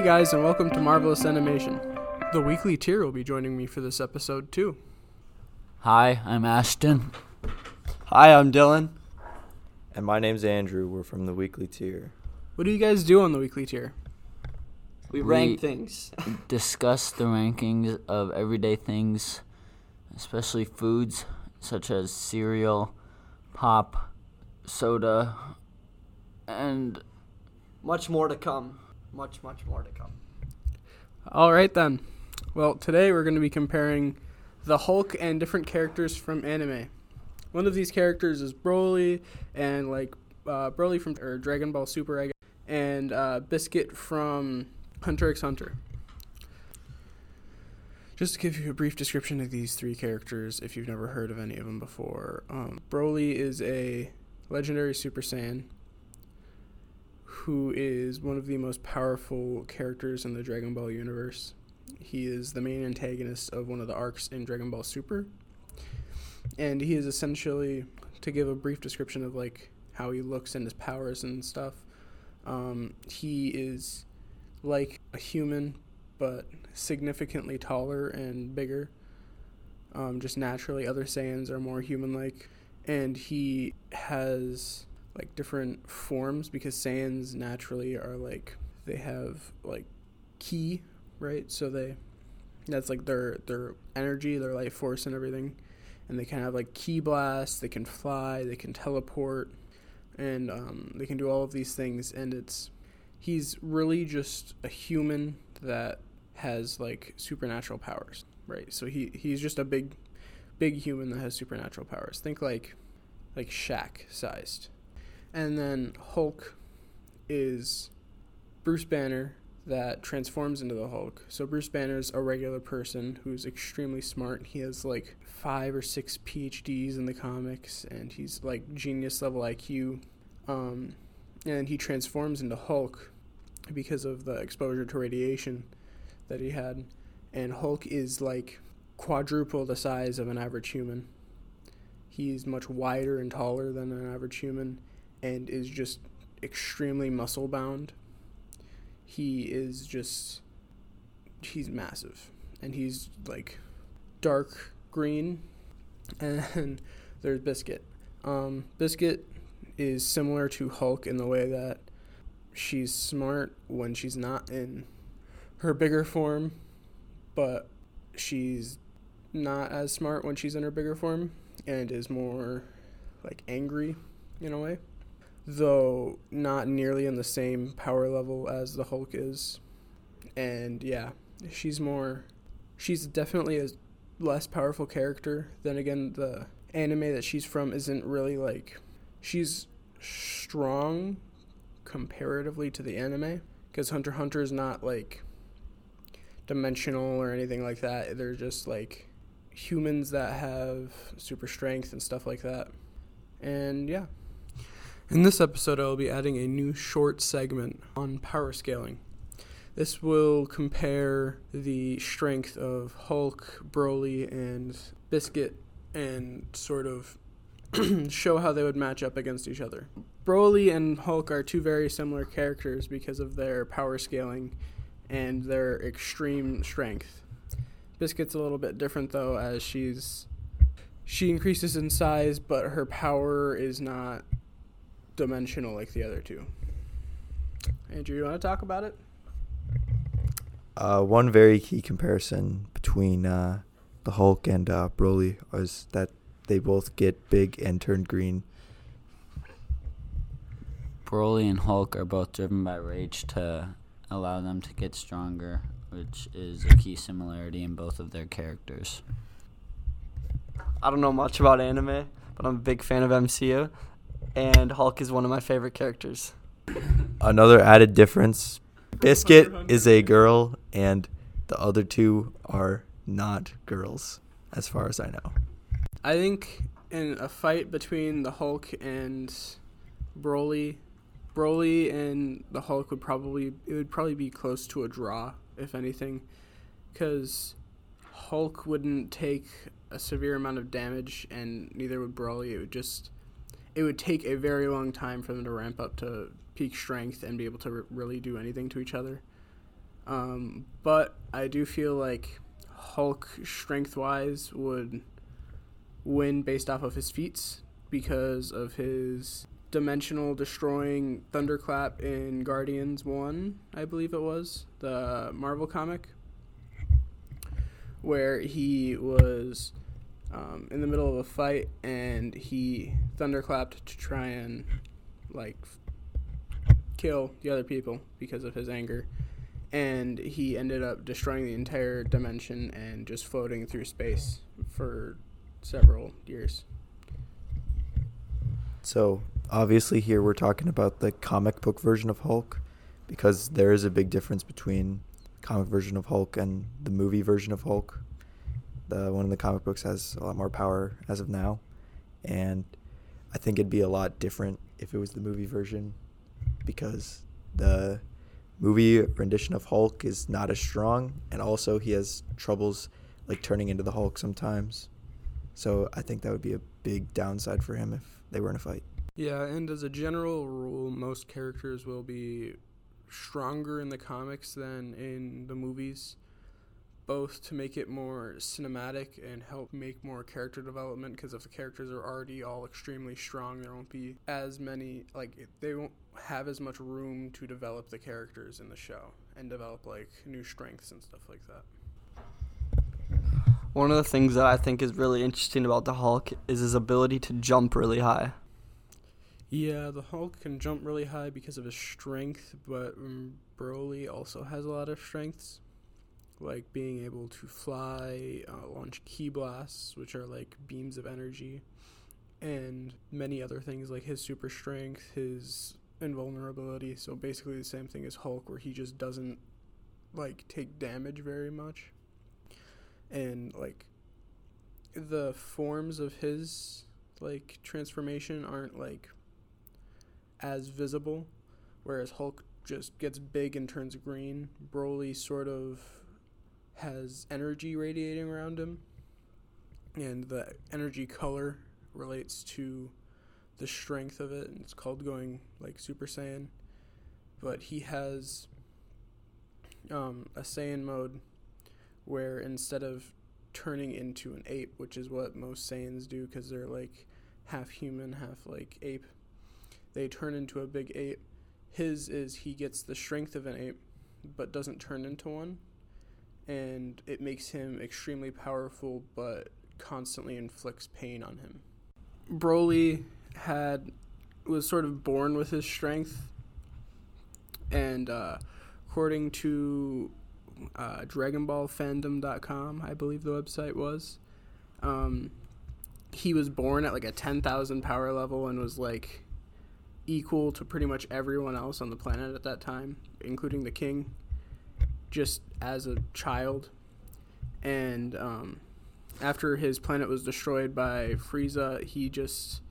Hey guys, and welcome to Marvelous Animation. The weekly tier will be joining me for this episode too. Hi, I'm Ashton. Hi, I'm Dylan. And my name's Andrew. We're from the weekly tier. What do you guys do on the weekly tier? We, We- rank things. Discuss the rankings of everyday things, especially foods such as cereal, pop, soda, and much more to come. Much, much more to come. All right then. Well, today we're going to be comparing the Hulk and different characters from anime. One of these characters is Broly, and like uh, Broly from or Dragon Ball Super, I guess, and uh, Biscuit from Hunter x Hunter. Just to give you a brief description of these three characters, if you've never heard of any of them before, um, Broly is a legendary Super Saiyan who is one of the most powerful characters in the Dragon Ball universe. He is the main antagonist of one of the arcs in Dragon Ball Super. And he is essentially, to give a brief description of like how he looks and his powers and stuff, um, he is like a human, but significantly taller and bigger. Um, just naturally, other Saiyans are more human like. And he has like different forms because Saiyans naturally are like they have like ki, right? So they that's like their their energy, their life force and everything. And they can have like ki blast, they can fly, they can teleport, and um, they can do all of these things and it's he's really just a human that has like supernatural powers, right? So he he's just a big big human that has supernatural powers. Think like like Shaq sized. And then Hulk is Bruce Banner that transforms into the Hulk. So Bruce Banner's a regular person who's extremely smart. He has like five or six PhDs in the comics, and he's like genius level IQ. Um, and he transforms into Hulk because of the exposure to radiation that he had. And Hulk is like quadruple the size of an average human. He's much wider and taller than an average human and is just extremely muscle bound. He is just he's massive and he's like dark green and there's Biscuit. Um, Biscuit is similar to Hulk in the way that she's smart when she's not in her bigger form, but she's not as smart when she's in her bigger form and is more like angry in a way though not nearly in the same power level as the Hulk is. And yeah, she's more she's definitely a less powerful character. Then again, the anime that she's from isn't really like she's strong comparatively to the anime because Hunter Hunter is not like dimensional or anything like that. They're just like humans that have super strength and stuff like that. And yeah. In this episode, I will be adding a new short segment on power scaling. This will compare the strength of Hulk, Broly, and Biscuit and sort of show how they would match up against each other. Broly and Hulk are two very similar characters because of their power scaling and their extreme strength. Biscuit's a little bit different though, as she's she increases in size, but her power is not dimensional like the other two. Andrew, you want to talk about it? Uh, one very key comparison between uh, the Hulk and uh, Broly is that they both get big and turn green. Broly and Hulk are both driven by rage to allow them to get stronger, which is a key similarity in both of their characters. I don't know much about anime, but I'm a big fan of MCU, and Hulk is one of my favorite characters. Another added difference Biscuit is a girl, and the other two are not girls, as far as I know. I think in a fight between the Hulk and Broly, Broly and the Hulk would probably it would probably be close to a draw, if anything, because Hulk wouldn't take a severe amount of damage, and neither would Broly. It would just it would take a very long time for them to ramp up to peak strength and be able to really do anything to each other. Um, but I do feel like Hulk, strength wise, would win based off of his feats because of his dimensional destroying thunderclap in Guardians 1, I believe it was, the Marvel comic, where he was um, in the middle of a fight and he thunderclapped to try and like kill the other people because of his anger and he ended up destroying the entire dimension and just floating through space for several years. So obviously here we're talking about the comic book version of Hulk because there is a big difference between comic version of Hulk and the movie version of Hulk. The one in the comic books has a lot more power as of now, and I think it'd be a lot different if it was the movie version because the movie rendition of Hulk is not as strong and also he has troubles like turning into the Hulk sometimes. So I think that would be a big downside for him if they were in a fight. Yeah, and as a general rule, most characters will be stronger in the comics than in the movies, both to make it more cinematic and help make more character development. Because if the characters are already all extremely strong, there won't be as many, like, they won't have as much room to develop the characters in the show and develop, like, new strengths and stuff like that. One of the things that I think is really interesting about the Hulk is his ability to jump really high. Yeah, the Hulk can jump really high because of his strength, but um, Broly also has a lot of strengths, like being able to fly, uh, launch ki blasts, which are like beams of energy, and many other things like his super strength, his invulnerability. So basically the same thing as Hulk, where he just doesn't like take damage very much, and like the forms of his like transformation aren't like as visible, whereas Hulk just gets big and turns green. Broly sort of has energy radiating around him, and the energy color relates to the strength of it, and it's called going like Super Saiyan. But he has um, a Saiyan mode where instead of turning into an ape, which is what most Saiyans do because they're like half human, half like ape, they turn into a big ape. His is he gets the strength of an ape, but doesn't turn into one, and it makes him extremely powerful, but constantly inflicts pain on him. Broly had was sort of born with his strength, and uh, according to uh, DragonBallFandom.com, I believe the website was, um, he was born at like a ten thousand power level and was like equal to pretty much everyone else on the planet at that time, including the king, just as a child. And um, after his planet was destroyed by Frieza, he just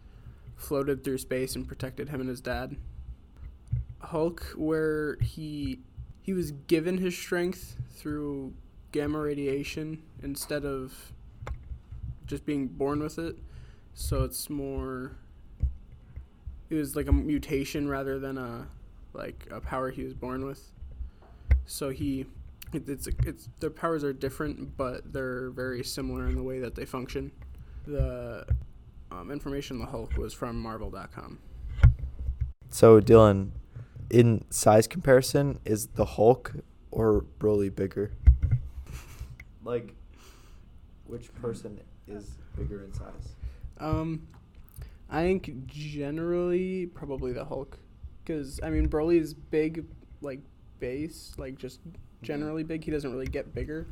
floated through space and protected him and his dad. Hulk, where he he was given his strength through gamma radiation instead of just being born with it. So it's more it was like a mutation rather than a like a power he was born with. So he it's it's their powers are different, but they're very similar in the way that they function. The um, information on the Hulk was from Marvel.com. So Dylan, in size comparison, is the Hulk or Broly bigger? Like, which person is bigger in size? Um, I think generally probably the Hulk, because I mean Broly is big, like base, like just generally big. He doesn't really get bigger,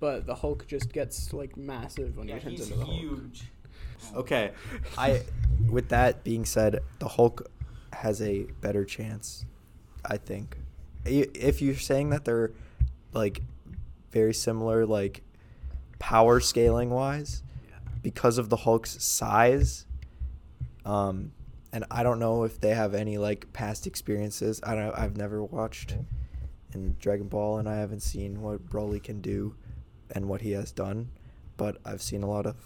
but the Hulk just gets like massive when he turns into the Hulk. Okay, I. With that being said, the Hulk has a better chance, I think. If you're saying that they're like very similar, like power scaling wise, because of the Hulk's size, um, and I don't know if they have any like past experiences. I don't. I've never watched in Dragon Ball, and I haven't seen what Broly can do, and what he has done, but I've seen a lot of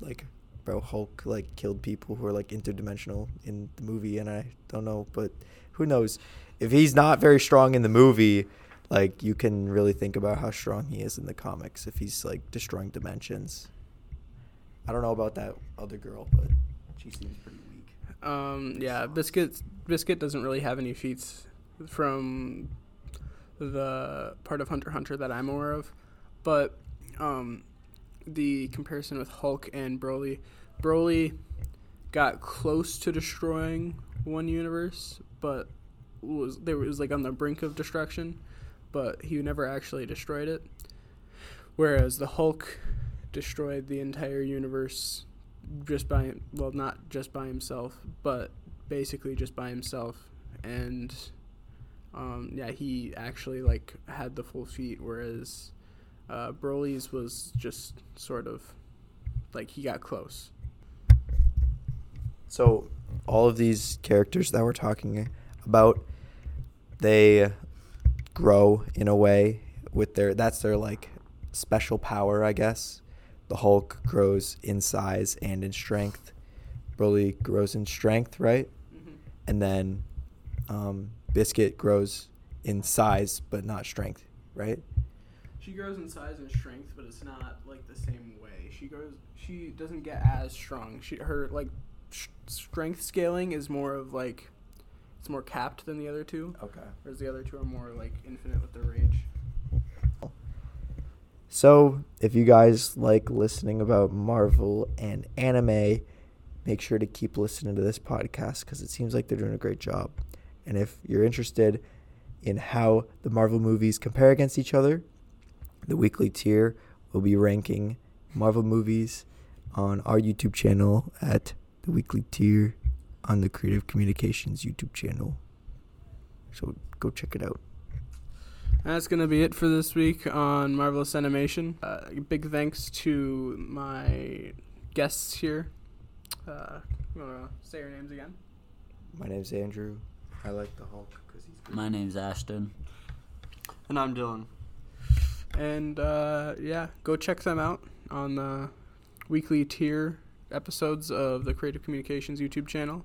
like bro hulk like killed people who are like interdimensional in the movie and i don't know but who knows if he's not very strong in the movie like you can really think about how strong he is in the comics if he's like destroying dimensions. I don't know about that other girl, but she seems pretty weak. Um, yeah, Biscuit Biscuit doesn't really have any feats from the part of Hunter Hunter that I'm aware of, but um, the comparison with Hulk and Broly, Broly got close to destroying one universe, but was there was like on the brink of destruction, but he never actually destroyed it. Whereas the Hulk destroyed the entire universe just by well not just by himself but basically just by himself and um, yeah he actually like had the full feat whereas uh, Broly's was just sort of like he got close So, all of these characters that we're talking about, they grow in a way with their that's their like special power, I guess. The Hulk grows in size and in strength. Broly grows in strength, right? And then um, Biscuit grows in size but not strength, right? she grows in size and strength but it's not like the same way she grows she doesn't get as strong she her like sh- strength scaling is more of like it's more capped than the other two Okay. whereas the other two are more like infinite with their rage So, if you guys like listening about Marvel and anime, make sure to keep listening to this podcast because it seems like they're doing a great job. And if you're interested in how the Marvel movies compare against each other, the weekly tier will be ranking Marvel movies on our YouTube channel at the weekly tier on the Creative Communications YouTube channel. So, go check it out. That's going to be it for this week on Marvelous Animation. Uh, big thanks to my guests here. Uh, you want to say your names again? My name's Andrew. I like the Hulk because he's. Good. My name's Ashton. And I'm Dylan. And uh, yeah, go check them out on the weekly tier episodes of the Creative Communications YouTube channel.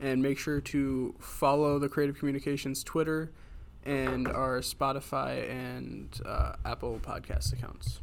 And make sure to follow the Creative Communications Twitter and our Spotify and uh, Apple podcast accounts.